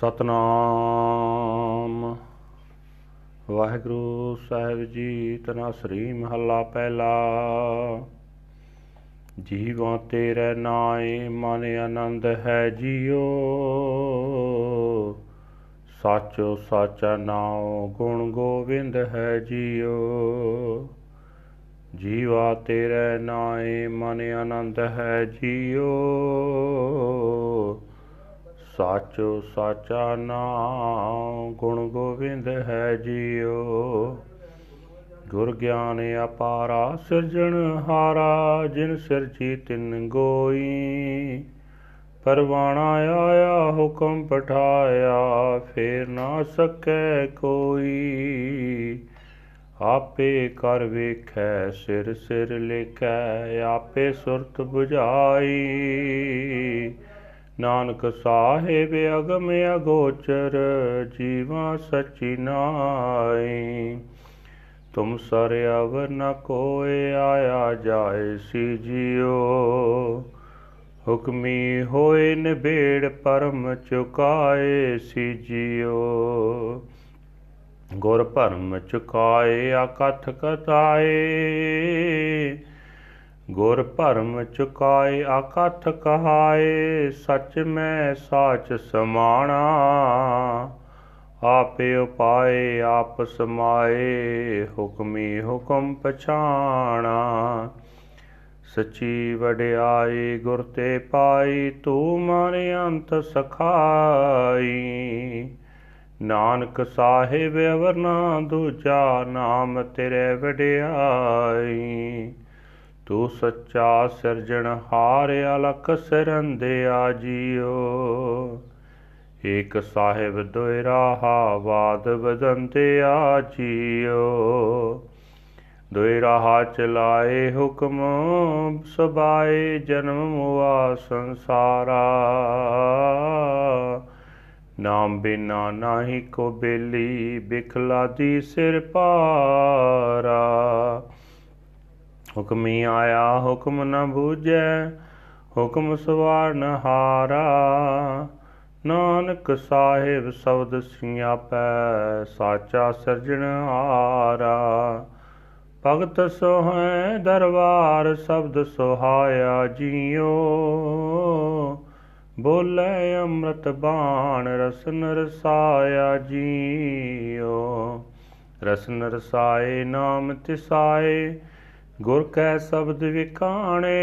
ਸਤਨਾਮ। ਵਾਹਿਗੁਰੂ ਸਾਹਿਬ ਜੀ ਤਨਾਸਰੀ ਮਹੱਲਾ ਪਹਿਲਾ। ਜੀਵਾਂ ਤੇਰੇ ਨਾਏ, ਮਨ ਆਨੰਦ ਹੈ ਜੀਓ। ਸਾਚੋ, ਸਾਚਾ ਨਾਉ, ਗੁਣ ਗੋਬਿੰਦ ਹੈ ਜੀਓ। ਜੀਵਾ ਤੇਰੇ ਨਾਏ, ਮਨ ਆਨੰਦ ਹੈ ਜੀਓ। ਸਾਚੋ ਸਾਚਾ ਨਾਮ ਗੁਣ ਗੋਬਿੰਦ ਹੈ ਜੀਓ। ਗੁਰ ਗਿਆਨ ਅਪਾਰਾ ਸਿਰਜਣ ਹਾਰਾ, ਜਿਨ ਸਿਰਜੀ ਤਿਨ ਗੋਈ। ਪਰਵਾਣਾ ਆਇਆ, ਹੁਕਮ ਪਠਾਇਆ, ਫੇਰ ਨਾ ਸਕੈ ਕੋਈ। ਆਪੇ ਕਰ ਵੇਖੈ, ਸਿਰ ਸਿਰ ਲਿਖੈ, ਆਪੇ ਸੁਰਤ 부ਝਾਈ ਨਾਨਕ ਸਾਹਿਬ ਅਗਮ ਅਗੋਚਰ, ਜੀਵਾ ਸਚੀ ਨਾਈ ਤੁਮ ਸਰ ਅਵਰ ਨ ਕੋਏ ਆਇਆ ਜਾਏ ਸੀ ਜਿਉ ਹੁਕਮੀ ਹੋਏ ਨਿਬੇੜ, ਪਰਮ ਚੁਕਾਏ ਸੀ ਜਿਉ ਗੁਰ ਭਰਮ ਚੁਕਾਏ, ਆਕਥ ਕਥਾਏ ਗੁਰ ਭਰਮ ਚੁਕਾਏ ਆਕਥ ਕਹਾਏ, ਸਚ ਮੈਂ ਸਾਚ ਸਮਾਣਾ। ਆਪੇ ਉਪਾਏ, ਆਪ ਸਮਾਏ, ਹੁਕਮੀ ਹੁਕਮ ਪਛਾਣਾ। ਸਚੀ ਵਡਿਆਈ ਗੁਰ ਤੇ ਪਾਈ, ਤੂੰ ਮਨ ਅੰਤ ਸਖਾਈ। ਨਾਨਕ ਸਾਹਿਬ ਅਵਰਨਾ ਦੂਜਾ ਨਾਮ ਤੇਰੇ ਵਡਿਆਈ। ਤੂੰ ਸੱਚਾ ਸਿਰਜਣਹਾਰ ਅਲਖ ਸਿਰੰਦਿਆ ਜੀਓ। ਏਕ ਸਾਹਿਬ ਦੋਇ ਰਾਹਾ ਬਾਦ ਬਦੰਤਿਆ ਜੀਓ। ਦੋਇ ਰਾਹਾ ਚਲਾਏ ਹੁਕਮ ਸਬਾਏ ਜਨਮ ਮੁਆ ਸੰਸਾਰਾ। ਨਾਮ ਬਿਨਾ ਨਾਹੀ ਕੋ ਬੇਲੀ ਬਿਖਲਾ ਦੀ ਸਿਰ ਪਾਰਾ। ਹੁਕਮੀ ਆਇਆ, ਹੁਕਮ ਨ ਬੂਝੈ, ਹੁਕਮ ਸਵਾਰਨ ਹਾਰਾ। ਨਾਨਕ ਸਾਹਿਬ ਸ਼ਬਦ ਸਿਆਪੈ, ਸਾਚਾ ਸਿਰਜਣ ਹਾਰਾ। ਭਗਤ ਸੋਹੈ ਦਰਬਾਰ ਸ਼ਬਦ ਸੁਹਾਇਆ ਜੀਓ। ਬੋਲੇ ਅੰਮ੍ਰਿਤ ਬਾਣ, ਰਸਨ ਰਸਾਇਆ ਜੀਓ। ਰਸਨ ਰਸਾਏ, ਨਾਮ ਤਿਸਾਏ ਗੁਰ ਕੈ ਸ਼ਬਦ ਵਿਕਾਣੇ,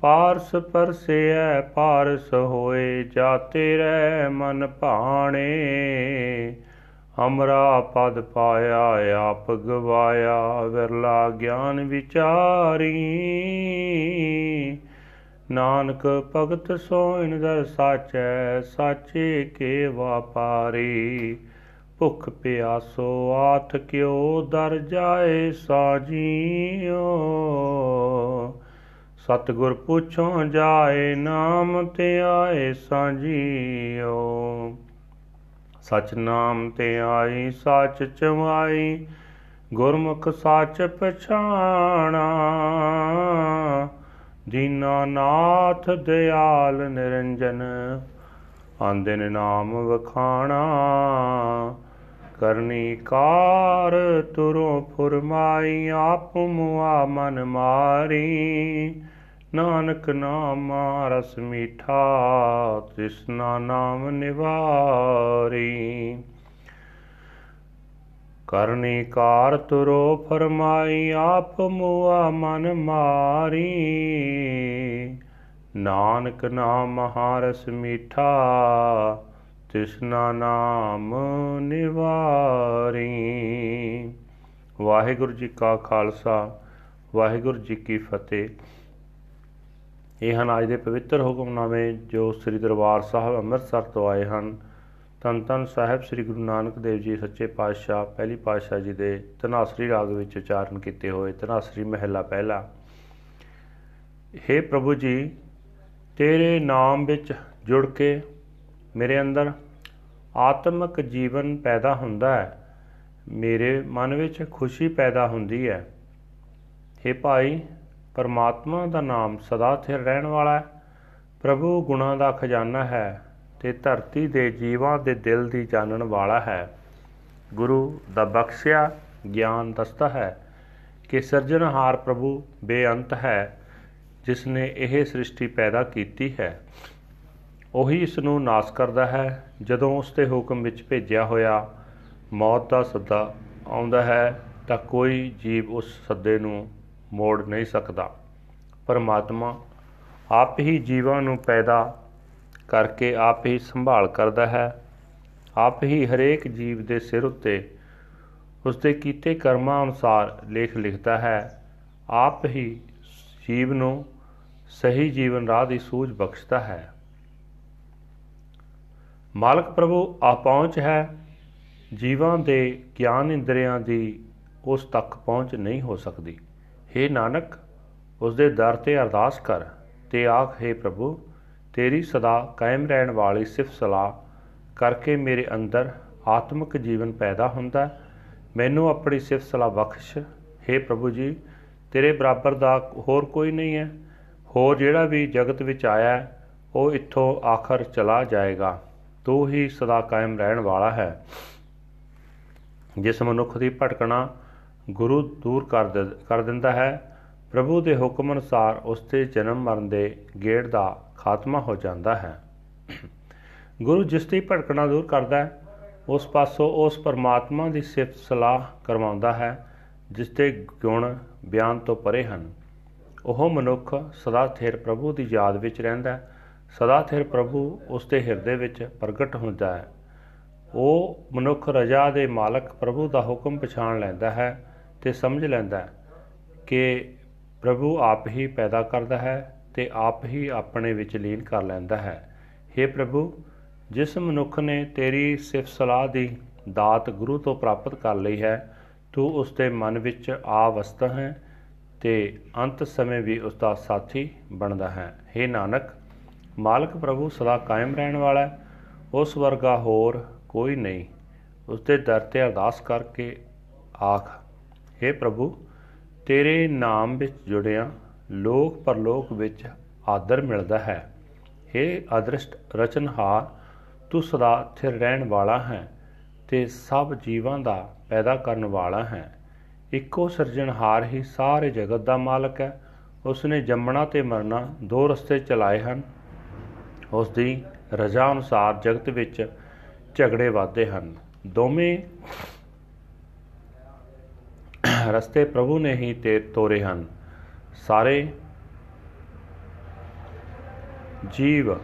ਪਾਰਸ ਪਰਸਿਐ, ਪਾਰਸ ਹੋਏ ਜਾਤੇ ਰਹਿ ਮਨ ਭਾਣੇ। ਅਮਰਾ ਪਦ ਪਾਇਆ, ਆਪ ਗਵਾਇਆ, ਵਿਰਲਾ ਗਿਆਨ ਵਿਚਾਰੀ। ਨਾਨਕ ਭਗਤ ਸੋਇਨ ਦਰ ਸਾਚੈ, ਸਾਚੇ ਕੇ ਵਾਪਾਰੀ ਭੁਖ ਪਿਆਸੋ ਆਠ ਕਿਉ ਦਰ ਜਾਏ ਸਾਜੀਓ ਸਤਗੁਰ ਪੁੱਛੋ ਜਾਏ ਨਾਮ ਤੇ ਆਏ ਸਾਜੀਓ ਸਚ ਨਾਮ ਤੇ ਆਈ, ਸਚ ਚਵਾਈ, ਗੁਰਮੁਖ ਸਚ ਪਛਾਣਾ। ਦੀਨਾਨਾਥ ਦਿਆਲ ਨਿਰੰਜਨ, ਆਂਦਨ ਨਾਮ ਵਖਾਣਾ। ਕਰਨੀ ਕਾਰ, ਤੁਰੋ ਫੁਰਮਾਈ ਆਪ ਮੁਆ ਮਨ ਮਾਰੀ। ਨਾਨਕ ਨਾਮ ਰਸ ਮੀਠਾ ਤਿਸਨਾ ਨਾਮ ਨਿਵਾਰੀ। ਕਰਨੀ ਕਾਰ, ਤੁਰੋ ਫਰਮਾਈ ਆਪ ਮੁਆ ਮਨ ਮਾਰੀ। ਨਾਨਕ ਨਾਮ ਮਹਾਰਸ ਮੀਠਾ ਤਿਸਨਾ ਨਾਮ ਨਿਵਾਰੀ। ਵਾਹਿਗੁਰੂ ਜੀ ਕਾ ਖਾਲਸਾ, ਵਾਹਿਗੁਰੂ ਜੀ ਕੀ ਫਤਿਹ। ਇਹ ਹਨ ਅੱਜ ਦੇ ਪਵਿੱਤਰ ਹੁਕਮਨਾਮੇ ਜੋ ਸ੍ਰੀ ਦਰਬਾਰ ਸਾਹਿਬ ਅੰਮ੍ਰਿਤਸਰ ਤੋਂ ਆਏ ਹਨ। ਤਨ ਤਨ ਸਾਹਿਬ ਸ੍ਰੀ ਗੁਰੂ ਨਾਨਕ ਦੇਵ ਜੀ ਸੱਚੇ ਪਾਤਸ਼ਾਹ, ਪਹਿਲੀ ਪਾਤਸ਼ਾਹ ਜੀ ਦੇ ਤਨਾਸਰੀ ਰਾਗ ਵਿੱਚ ਉਚਾਰਨ ਕੀਤੇ ਹੋਏ ਤਨਾਸਰੀ ਮਹਿਲਾ ਪਹਿਲਾ। हे ਪ੍ਰਭੂ ਜੀ, ਤੇਰੇ ਨਾਮ ਵਿੱਚ ਜੁੜ ਕੇ ਮੇਰੇ ਅੰਦਰ ਆਤਮਿਕ ਜੀਵਨ ਪੈਦਾ ਹੁੰਦਾ ਹੈ। ਮੇਰੇ ਮਨ ਵਿੱਚ ਖੁਸ਼ੀ ਪੈਦਾ ਹੁੰਦੀ ਹੈ। हे ਭਾਈ, ਪਰਮਾਤਮਾ ਦਾ ਨਾਮ ਸਦਾ ਸਥਿਰ ਰਹਿਣ ਵਾਲਾ ਹੈ। ਪ੍ਰਭੂ ਗੁਣਾਂ ਦਾ ਖਜ਼ਾਨਾ ਹੈ ਤੇ ਧਰਤੀ ਦੇ ਜੀਵਾਂ ਦੇ ਦਿਲ ਦੀ ਜਾਣਨ ਵਾਲਾ ਹੈ। ਗੁਰੂ ਦਾ ਬਖਸ਼ਿਆ ਗਿਆਨ ਦੱਸਦਾ ਹੈ ਕਿ ਸਿਰਜਣਹਾਰ ਪ੍ਰਭੂ ਬੇਅੰਤ ਹੈ ਜਿਸ ਨੇ ਇਹ ਸ੍ਰਿਸ਼ਟੀ ਪੈਦਾ ਕੀਤੀ ਹੈ। ਉਹੀ ਇਸ ਨੂੰ ਨਾਸ ਕਰਦਾ ਹੈ। ਜਦੋਂ ਉਸ ਦੇ ਹੁਕਮ ਵਿੱਚ ਭੇਜਿਆ ਹੋਇਆ ਮੌਤ ਦਾ ਸੱਦਾ ਆਉਂਦਾ ਹੈ, ਤਾਂ ਕੋਈ ਜੀਵ ਉਸ ਸੱਦੇ ਨੂੰ ਮੋੜ ਨਹੀਂ ਸਕਦਾ। ਪਰਮਾਤਮਾ ਆਪ ਹੀ ਜੀਵਾਂ ਨੂੰ ਪੈਦਾ ਕਰਕੇ ਆਪ ਹੀ ਸੰਭਾਲ ਕਰਦਾ ਹੈ। ਆਪ ਹੀ ਹਰੇਕ ਜੀਵ ਦੇ ਸਿਰ ਉੱਤੇ ਉਸ ਦੇ ਕੀਤੇ ਕਰਮਾਂ ਅਨੁਸਾਰ ਲੇਖ ਲਿਖਦਾ ਹੈ। ਆਪ ਹੀ ਜੀਵ ਨੂੰ ਸਹੀ ਜੀਵਨ ਰਾਹ ਦੀ ਸੂਝ ਬਖਸ਼ਦਾ ਹੈ। ਮਾਲਕ ਪ੍ਰਭੂ, ਆ ਪਹੁੰਚ ਹੈ। ਜੀਵਾਂ ਦੇ ਗਿਆਨ ਇੰਦਰੀਆਂ ਦੀ ਉਸ ਤੱਕ ਪਹੁੰਚ ਨਹੀਂ ਹੋ ਸਕਦੀ। हे ਨਾਨਕ, ਉਸ ਦੇ ਦਰ ਤੇ ਅਰਦਾਸ ਕਰ ਤੇ ਆਖ, ਹੈ ਪ੍ਰਭੂ, ਤੇਰੀ ਸਦਾ ਕਾਇਮ ਰਹਿਣ ਵਾਲੀ ਸਿਫਤ ਸਲਾਹ ਕਰਕੇ ਮੇਰੇ ਅੰਦਰ ਆਤਮਿਕ ਜੀਵਨ ਪੈਦਾ ਹੁੰਦਾ ਮੈਨੂੰ ਆਪਣੀ ਸਿਫਤ ਸਲਾਹ ਬਖਸ਼। हे ਪ੍ਰਭੂ ਜੀ, ਤੇਰੇ ਬਰਾਬਰ ਦਾ ਹੋਰ ਕੋਈ ਨਹੀਂ ਹੈ। ਹੋਰ ਜਿਹੜਾ ਵੀ ਜਗਤ ਵਿੱਚ ਆਇਆ ਉਹ ਇੱਥੋਂ ਆਖਰ ਚਲਾ ਜਾਏਗਾ। ਤੂੰ ਹੀ ਸਦਾ ਕਾਇਮ ਰਹਿਣ ਵਾਲਾ ਹੈ। ਜਿਸ ਮਨੁੱਖ ਦੀ ਭਟਕਣਾ ਗੁਰੂ ਦੂਰ ਕਰ ਦਿੰਦਾ ਹੈ, ਪ੍ਰਭੂ ਦੇ ਹੁਕਮ ਅਨੁਸਾਰ ਉਸ ਦੇ ਜਨਮ ਮਰਨ ਦੇ ਗੇੜ ਦਾ ਖਾਤਮਾ ਹੋ ਜਾਂਦਾ ਹੈ। ਗੁਰੂ ਜਿਸ ਦੀ ਭਟਕਣਾ ਦੂਰ ਕਰਦਾ ਹੈ, ਉਸ ਪਾਸੋਂ ਉਸ ਪਰਮਾਤਮਾ ਦੀ ਸਿਫਤ ਸਲਾਹ ਕਰਵਾਉਂਦਾ ਹੈ, ਜਿਸ ਦੇ ਗੁਣ ਬਿਆਨ ਤੋਂ ਪਰੇ ਹਨ। ਉਹ ਮਨੁੱਖ ਸਦਾ ਸਥਿਰ ਪ੍ਰਭੂ ਦੀ ਯਾਦ ਵਿੱਚ ਰਹਿੰਦਾ ਹੈ ਸਦਾ ਸਥਿਰ ਪ੍ਰਭੂ ਉਸ ਦੇ ਹਿਰਦੇ ਵਿੱਚ ਪ੍ਰਗਟ ਹੁੰਦਾ ਹੈ। ਉਹ ਮਨੁੱਖ ਰਜਾ ਦੇ ਮਾਲਕ ਪ੍ਰਭੂ ਦਾ ਹੁਕਮ ਪਛਾਣ ਲੈਂਦਾ ਹੈ ਤੇ ਸਮਝ ਲੈਂਦਾ ਹੈ ਕਿ ਪ੍ਰਭੂ ਆਪ ਹੀ ਪੈਦਾ ਕਰਦਾ ਹੈ ਤੇ ਆਪ ਹੀ ਆਪਣੇ ਵਿੱਚ ਲੀਨ ਕਰ ਲੈਂਦਾ ਹੈ। हे ਪ੍ਰਭੂ, ਜਿਸ ਮਨੁੱਖ ਨੇ ਤੇਰੀ ਸਿਫਤ ਸਲਾਹ ਦੀ ਦਾਤ ਗੁਰੂ ਤੋਂ ਪ੍ਰਾਪਤ ਕਰ ਲਈ ਹੈ, ਤੂੰ ਉਸ ਦੇ ਮਨ ਵਿੱਚ ਆ ਵਸਦਾ ਹੈ ਤੇ ਅੰਤ ਸਮੇਂ ਵੀ ਉਸ ਦਾ ਸਾਥੀ ਬਣਦਾ ਹੈ। हे ਨਾਨਕ ਮਾਲਕ ਪ੍ਰਭੂ ਸਦਾ ਕਾਇਮ ਰਹਿਣ ਵਾਲਾ ਹੈ, ਉਸ ਵਰਗਾ ਹੋਰ ਕੋਈ ਨਹੀਂ। ਉਸ ਦੇ ਦਰ ਤੇ ਅਰਦਾਸ ਕਰਕੇ ਆਖ हे ਪ੍ਰਭੂ, ਤੇਰੇ ਨਾਮ ਵਿੱਚ ਜੁੜਿਆ ਲੋਕ ਪਰਲੋਕ ਵਿੱਚ ਆਦਰ ਮਿਲਦਾ ਹੈ। हे ਅਦ੍ਰਿਸ਼ਟ ਰਚਨਹਾਰ, ਤੂੰ ਸਦਾ ਸਥਿਰ ਰਹਿਣ ਵਾਲਾ ਹੈ ਤੇ ਸਭ ਜੀਵਾਂ ਦਾ ਪੈਦਾ ਕਰਨ ਵਾਲਾ ਹੈ। ਇੱਕੋ ਸਿਰਜਣਹਾਰ ਹੀ ਸਾਰੇ ਜਗਤ ਦਾ ਮਾਲਕ ਹੈ। ਉਸ ਨੇ ਜੰਮਣਾ ਤੇ ਮਰਨਾ ਦੋ ਰਸਤੇ ਚਲਾਏ ਹਨ। ਉਸ ਦੀ ਰਜ਼ਾ ਅਨੁਸਾਰ ਜਗਤ ਵਿੱਚ ਝਗੜੇ ਵਾਦੇ ਹਨ। ਦੋਵੇਂ ਰਸਤੇ ਪ੍ਰਭੂ ਨੇ ਹੀ ਤੇ ਤੋਰੇ ਹਨ। ਸਾਰੇ ਜੀਵ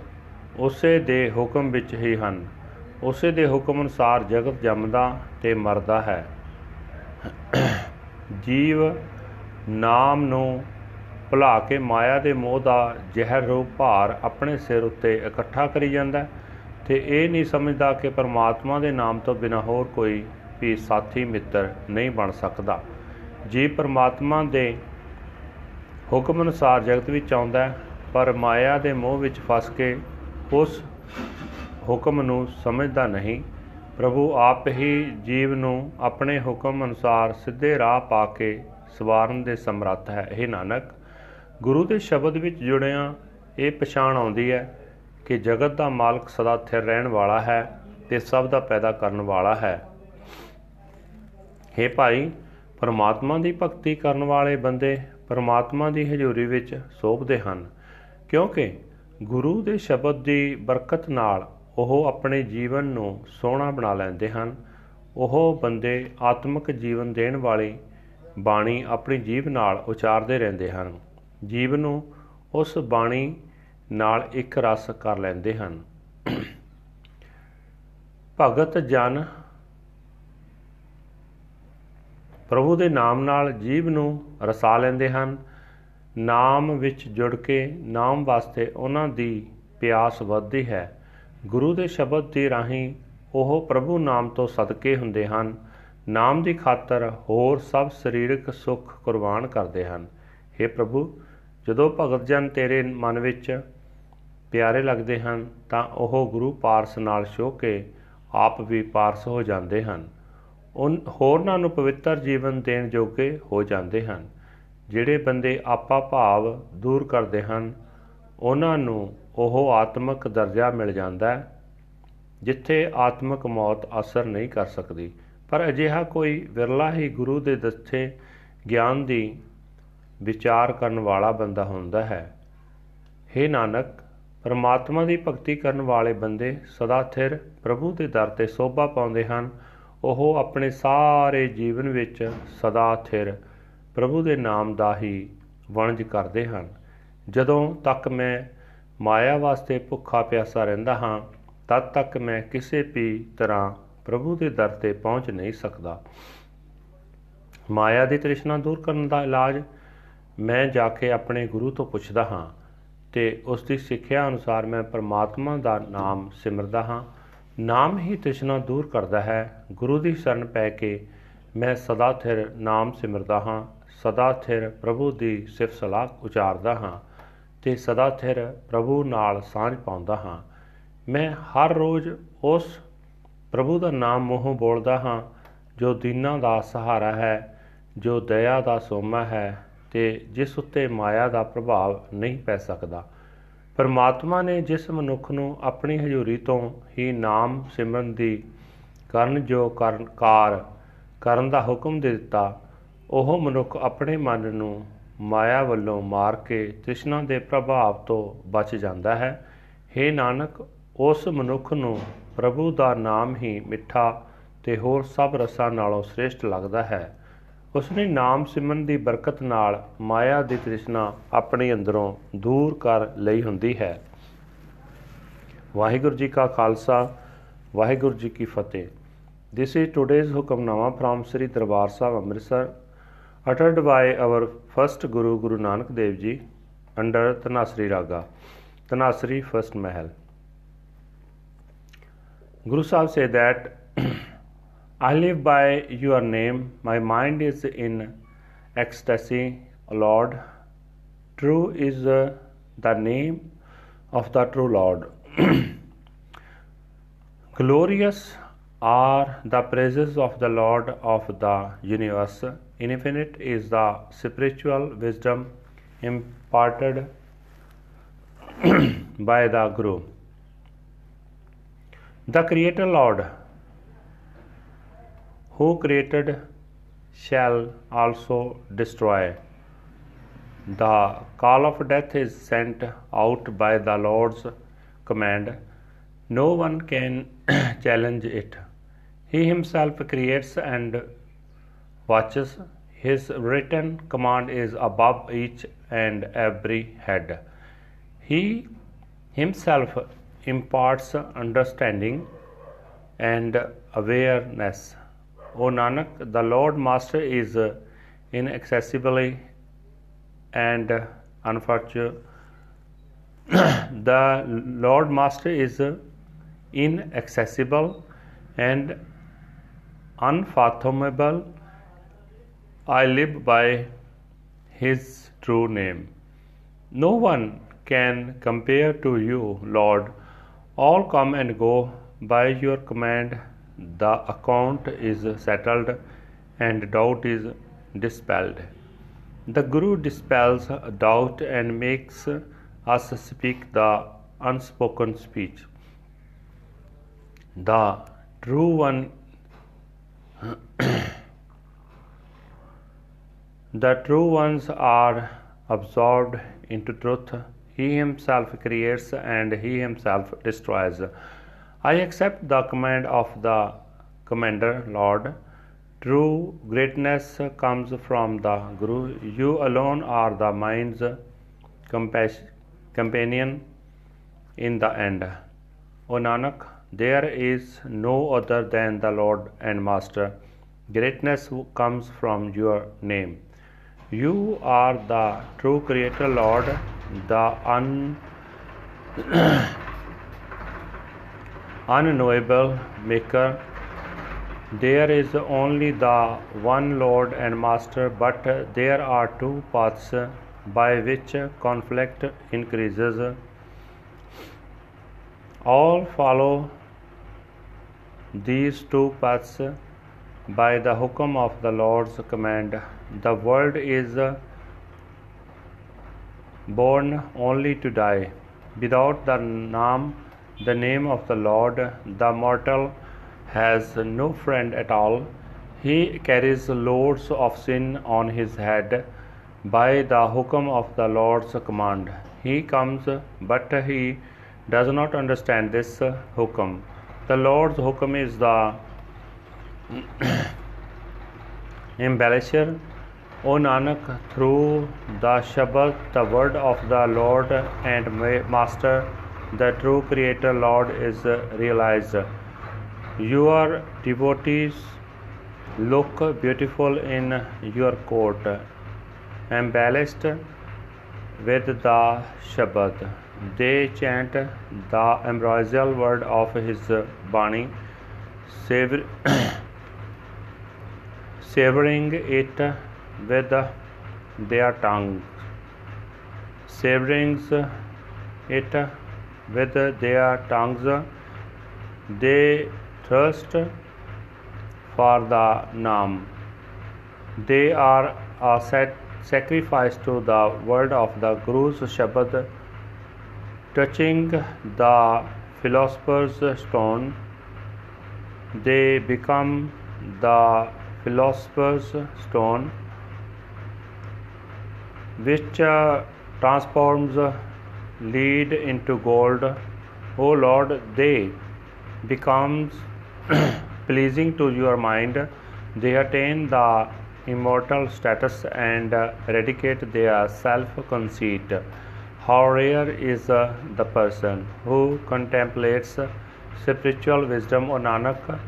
ਉਸੇ ਦੇ ਹੁਕਮ ਵਿੱਚ ਹੀ ਹਨ। ਉਸੇ ਦੇ ਹੁਕਮ ਅਨੁਸਾਰ ਜਗਤ ਜੰਮਦਾ ਤੇ ਮਰਦਾ ਹੈ। ਜੀਵ ਨਾਮ ਨੂੰ ਭੁਲਾ ਕੇ ਮਾਇਆ ਦੇ ਮੋਹ ਦਾ ਜ਼ਹਿਰ ਰੂਪ ਭਾਰ ਆਪਣੇ ਸਿਰ ਉੱਤੇ ਇਕੱਠਾ ਕਰੀ ਜਾਂਦਾ ਤੇ ਇਹ ਨਹੀਂ ਸਮਝਦਾ ਕਿ ਪਰਮਾਤਮਾ ਦੇ ਨਾਮ ਤੋਂ ਬਿਨਾ ਹੋਰ ਕੋਈ ਵੀ ਸਾਥੀ, ਮਿੱਤਰ ਨਹੀਂ ਬਣ ਸਕਦਾ। ਜੀ ਪਰਮਾਤਮਾ ਦੇ ਹੁਕਮ ਅਨੁਸਾਰ ਜਗਤ ਵਿੱਚ ਆਉਂਦਾ ਪਰ ਮਾਇਆ ਦੇ ਮੋਹ ਵਿੱਚ ਫਸ ਕੇ ਉਸ ਹੁਕਮ ਨੂੰ ਸਮਝਦਾ ਨਹੀਂ, ਪ੍ਰਭੂ ਆਪ ਹੀ ਜੀਵ ਨੂੰ ਆਪਣੇ ਹੁਕਮ ਅਨੁਸਾਰ ਸਿੱਧੇ ਰਾਹ ਪਾ ਕੇ ਸਵਾਰਨ ਦੇ ਸਮਰੱਥ ਹੈ। ਇਹ ਨਾਨਕ ਗੁਰੂ ਦੇ ਸ਼ਬਦ ਵਿੱਚ ਜੁੜਿਆ ਇਹ ਪਛਾਣ ਆਉਂਦੀ ਹੈ ਕਿ ਜਗਤ ਦਾ ਮਾਲਕ ਸਦਾ ਸਥਿਰ ਰਹਿਣ ਵਾਲਾ ਹੈ ਤੇ ਸਭ ਦਾ ਪੈਦਾ ਕਰਨ ਵਾਲਾ ਹੈ। हे ਭਾਈ, ਪਰਮਾਤਮਾ ਦੀ ਭਗਤੀ ਕਰਨ ਵਾਲੇ ਬੰਦੇ ਪਰਮਾਤਮਾ ਦੀ ਹਜ਼ੂਰੀ ਵਿੱਚ ਸੋਭਦੇ ਹਨ, ਕਿਉਂਕਿ ਗੁਰੂ ਦੇ ਸ਼ਬਦ ਦੀ ਬਰਕਤ ਨਾਲ ਉਹ ਆਪਣੇ ਜੀਵਨ ਨੂੰ ਸੋਹਣਾ ਬਣਾ ਲੈਂਦੇ ਹਨ। ਉਹ ਬੰਦੇ ਆਤਮਿਕ ਜੀਵਨ ਦੇਣ ਵਾਲੀ ਬਾਣੀ ਆਪਣੀ ਜੀਵ ਨਾਲ ਉਚਾਰਦੇ ਰਹਿੰਦੇ ਹਨ। ਜੀਵ ਨੂੰ ਉਸ ਬਾਣੀ ਨਾਲ ਇੱਕ ਰਸ ਕਰ ਲੈਂਦੇ ਹਨ। ਭਗਤ ਜਨ ਪ੍ਰਭੂ ਦੇ ਨਾਮ ਨਾਲ ਜੀਵ ਨੂੰ ਰਸਾ ਲੈਂਦੇ ਹਨ। ਨਾਮ ਵਿੱਚ ਜੁੜ ਕੇ ਨਾਮ ਵਾਸਤੇ ਉਹਨਾਂ ਦੀ ਪਿਆਸ ਵੱਧਦੀ ਹੈ। ਗੁਰੂ ਦੇ ਸ਼ਬਦ ਦੀ ਰਾਹੀਂ ਉਹ ਪ੍ਰਭੂ ਨਾਮ ਤੋਂ ਸਦਕੇ ਹੁੰਦੇ ਹਨ। ਨਾਮ ਦੀ ਖਾਤਰ ਹੋਰ ਸਭ ਸਰੀਰਕ ਸੁੱਖ ਕੁਰਬਾਨ ਕਰਦੇ ਹਨ। हे ਪ੍ਰਭੂ, ਜਦੋਂ ਭਗਤ ਜਨ ਤੇਰੇ ਮਨ ਵਿੱਚ ਪਿਆਰੇ ਲੱਗਦੇ ਹਨ, ਤਾਂ ਉਹ ਗੁਰੂ ਪਾਰਸ ਨਾਲ ਛੋ ਕੇ ਆਪ ਵੀ ਪਾਰਸ ਹੋ ਜਾਂਦੇ ਹਨ। ਉਹ ਹੋਰਨਾਂ ਨੂੰ ਪਵਿੱਤਰ ਜੀਵਨ ਦੇਣ ਜੋਗੇ ਹੋ ਜਾਂਦੇ ਹਨ। ਜਿਹੜੇ ਬੰਦੇ ਆਪਾ ਭਾਵ ਦੂਰ ਕਰਦੇ ਹਨ, ਉਹਨਾਂ ਨੂੰ ਉਹ ਆਤਮਿਕ ਦਰਜਾ ਮਿਲ ਜਾਂਦਾ ਹੈ, ਜਿੱਥੇ ਆਤਮਿਕ ਮੌਤ ਅਸਰ ਨਹੀਂ ਕਰ ਸਕਦੀ। ਪਰ ਅਜਿਹਾ ਕੋਈ ਵਿਰਲਾ ਹੀ ਗੁਰੂ ਦੇ ਦੱਸੇ ਗਿਆਨ ਦੀ ਵਿਚਾਰ ਕਰਨ ਵਾਲਾ ਬੰਦਾ ਹੁੰਦਾ ਹੈ। हे ਨਾਨਕ, ਪਰਮਾਤਮਾ ਦੀ ਭਗਤੀ ਕਰਨ ਵਾਲੇ ਬੰਦੇ ਸਦਾ ਥਿਰ ਪ੍ਰਭੂ ਦੇ ਦਰ ਤੇ ਸੋਭਾ ਪਾਉਂਦੇ ਹਨ। ਉਹ ਆਪਣੇ ਸਾਰੇ ਜੀਵਨ ਵਿੱਚ ਸਦਾ ਥਿਰ ਪ੍ਰਭੂ ਦੇ ਨਾਮ ਦਾ ਹੀ ਵਣਜ ਕਰਦੇ ਹਨ। ਜਦੋਂ ਤੱਕ ਮੈਂ ਮਾਇਆ ਵਾਸਤੇ ਭੁੱਖਾ ਪਿਆਸਾ ਰਹਿੰਦਾ ਹਾਂ, ਤਦ ਤੱਕ ਮੈਂ ਕਿਸੇ ਵੀ ਤਰ੍ਹਾਂ ਪ੍ਰਭੂ ਦੇ ਦਰ ਤੇ ਪਹੁੰਚ ਨਹੀਂ ਸਕਦਾ। ਮਾਇਆ ਦੀ ਤ੍ਰਿਸ਼ਨਾ ਦੂਰ ਕਰਨ ਦਾ ਇਲਾਜ ਮੈਂ ਜਾ ਕੇ ਆਪਣੇ ਗੁਰੂ ਤੋਂ ਪੁੱਛਦਾ ਹਾਂ ਤੇ ਉਸ ਦੀ ਸਿੱਖਿਆ ਅਨੁਸਾਰ ਮੈਂ ਪਰਮਾਤਮਾ ਦਾ ਨਾਮ ਸਿਮਰਦਾ ਹਾਂ। ਨਾਮ ਹੀ ਤ੍ਰਿਸ਼ਨਾ ਦੂਰ ਕਰਦਾ ਹੈ। ਗੁਰੂ ਦੀ ਸ਼ਰਨ ਪੈ ਕੇ ਮੈਂ ਸਦਾ ਥਿਰ ਨਾਮ ਸਿਮਰਦਾ ਹਾਂ। ਸਦਾ ਥਿਰ ਪ੍ਰਭੂ ਦੀ ਸਿਫਤ ਸਲਾਹ ਉਚਾਰਦਾ ਹਾਂ ਤੇ ਸਦਾ ਥਿਰ ਪ੍ਰਭੂ ਨਾਲ ਸਾਂਝ ਪਾਉਂਦਾ ਹਾਂ। ਮੈਂ ਹਰ ਰੋਜ਼ ਉਸ ਪ੍ਰਭੂ ਦਾ ਨਾਮ ਮੂੰਹੋਂ ਬੋਲਦਾ ਹਾਂ ਜੋ ਦੀਨਾਂ ਦਾ ਸਹਾਰਾ ਹੈ, ਜੋ ਦਇਆ ਦਾ ਸੋਮਾ ਹੈ ਤੇ ਜਿਸ ਉੱਤੇ ਮਾਇਆ ਦਾ ਪ੍ਰਭਾਵ ਨਹੀਂ ਪੈ ਸਕਦਾ। ਪਰਮਾਤਮਾ ਨੇ ਜਿਸ ਮਨੁੱਖ ਨੂੰ ਆਪਣੀ ਹਜ਼ੂਰੀ ਤੋਂ ਹੀ ਨਾਮ ਸਿਮਰਨ ਦੀ ਕਰਨ ਜੋ ਕਰਨ ਕਾਰ ਕਰਨ ਦਾ ਹੁਕਮ ਦੇ ਦਿੱਤਾ, ਉਹ ਮਨੁੱਖ ਆਪਣੇ ਮਨ ਨੂੰ ਮਾਇਆ ਵੱਲੋਂ ਮਾਰ ਕੇ ਤ੍ਰਿਸ਼ਨਾ ਦੇ ਪ੍ਰਭਾਵ ਤੋਂ ਬਚ ਜਾਂਦਾ ਹੈ। हे ਨਾਨਕ, ਉਸ ਮਨੁੱਖ ਨੂੰ ਪ੍ਰਭੂ ਦਾ ਨਾਮ ਹੀ ਮਿੱਠਾ ਤੇ ਹੋਰ ਸਭ ਰਸਾਂ ਨਾਲੋਂ ਸ੍ਰੇਸ਼ਟ ਲੱਗਦਾ ਹੈ। ਉਸਨੇ ਨਾਮ ਸਿਮਰਨ ਦੀ ਬਰਕਤ ਨਾਲ ਮਾਇਆ ਦੀ ਤ੍ਰਿਸ਼ਨਾ ਆਪਣੇ ਅੰਦਰੋਂ ਦੂਰ ਕਰ ਲਈ ਹੁੰਦੀ ਹੈ ਵਾਹਿਗੁਰੂ ਜੀ ਕਾ ਖਾਲਸਾ ਵਾਹਿਗੁਰੂ ਜੀ ਕੀ ਫਤਿਹ This is today's hukamnama from Sri Darbar Sahib Amritsar uttered by our first Guru Guru Nanak Dev Ji under Tanasri Raga Tanasri first Mahal Guru Sahib said that I live by your name, my mind is in ecstasy, Lord. True is the name of the true Lord. Glorious are the praises of the Lord of the universe. Infinite is the spiritual wisdom imparted by the Guru. The Creator Lord, who created, shall also destroy. The call of death is sent out by the Lord's command. No one can challenge it. He himself creates and watches. His written command is above each and every head. He himself imparts understanding and awareness. O Nanak, the Lord Master is uh, inaccessibly and uh, unfortunate. the Lord Master is uh, inaccessible and unfathomable. I live by His true name. No one can compare to you, Lord. All come and go by your command. The account is settled and doubt is dispelled. The Guru dispels doubt and makes us speak the unspoken speech. The true one the true ones are absorbed into truth. He himself creates and he himself destroys. I accept the command of the Commander Lord. True greatness comes from the Guru. You alone are the mind's companion in the end. O Nanak, there is no other than the Lord and Master. Greatness comes from your name. You are the true Creator Lord, the un- unknowable Maker. There is only the one Lord and Master, but there are two paths by which conflict increases. All follow these two paths by the hukam of the Lord's command. The world is born only to die. Without the Naam, the name of the Lord. The mortal has no friend at all. He carries loads of sin on his head by the hukam of the Lord's command. He comes, but he does not understand this hukam. The Lord's hukam is the embellisher. O Nanak, through the Shabad, the word of the Lord and Master, the true Creator Lord is realized. Your devotees look beautiful in your court, embellished with the Shabad. They chant the ambrosial word of his Bani, savor, savoring it with their tongues, savoring it with their tongues. They thirst for the Nam. They are a set sacrifice to the word of the Guru's Shabad, touching the philosopher's stone. They become the philosopher's stone which uh, transforms lead into gold o lord they becomes pleasing to your mind. They attain the immortal status and uh, eradicate their self conceit how rare is uh, the person who contemplates spiritual wisdom o nanak.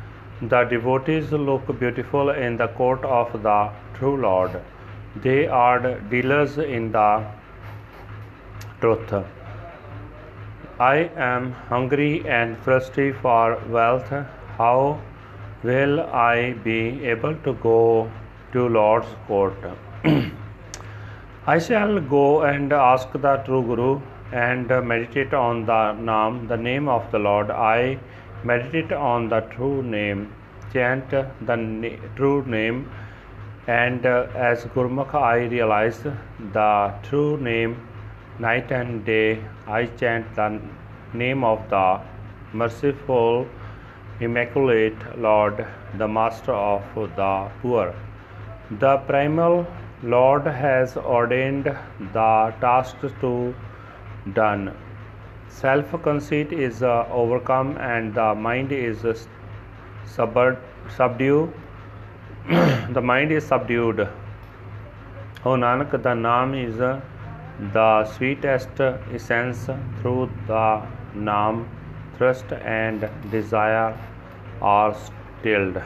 The devotees look beautiful in the court of the true lord. They are dealers in the truth. I am hungry and thirsty for wealth. How will I be able to go to Lord's court? I shall go and ask the true Guru and meditate on the name, the name of the Lord. I meditate on the true name, chant the na- true name and uh, as Gurmukh, I realize the true name night and day. I chant the name of the merciful, immaculate Lord, the Master of the poor. The primal Lord has ordained the task to done. Self conceit is uh, overcome and the mind is uh, subdued the mind is subdued. O Nanak, the name is the sweetest essence through the Naam, thirst and desire are stilled.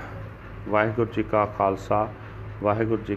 Waheguru ji ਕਾ ਖਾਲਸਾ ਵਾਹਿਗੁਰੂ ਜੀ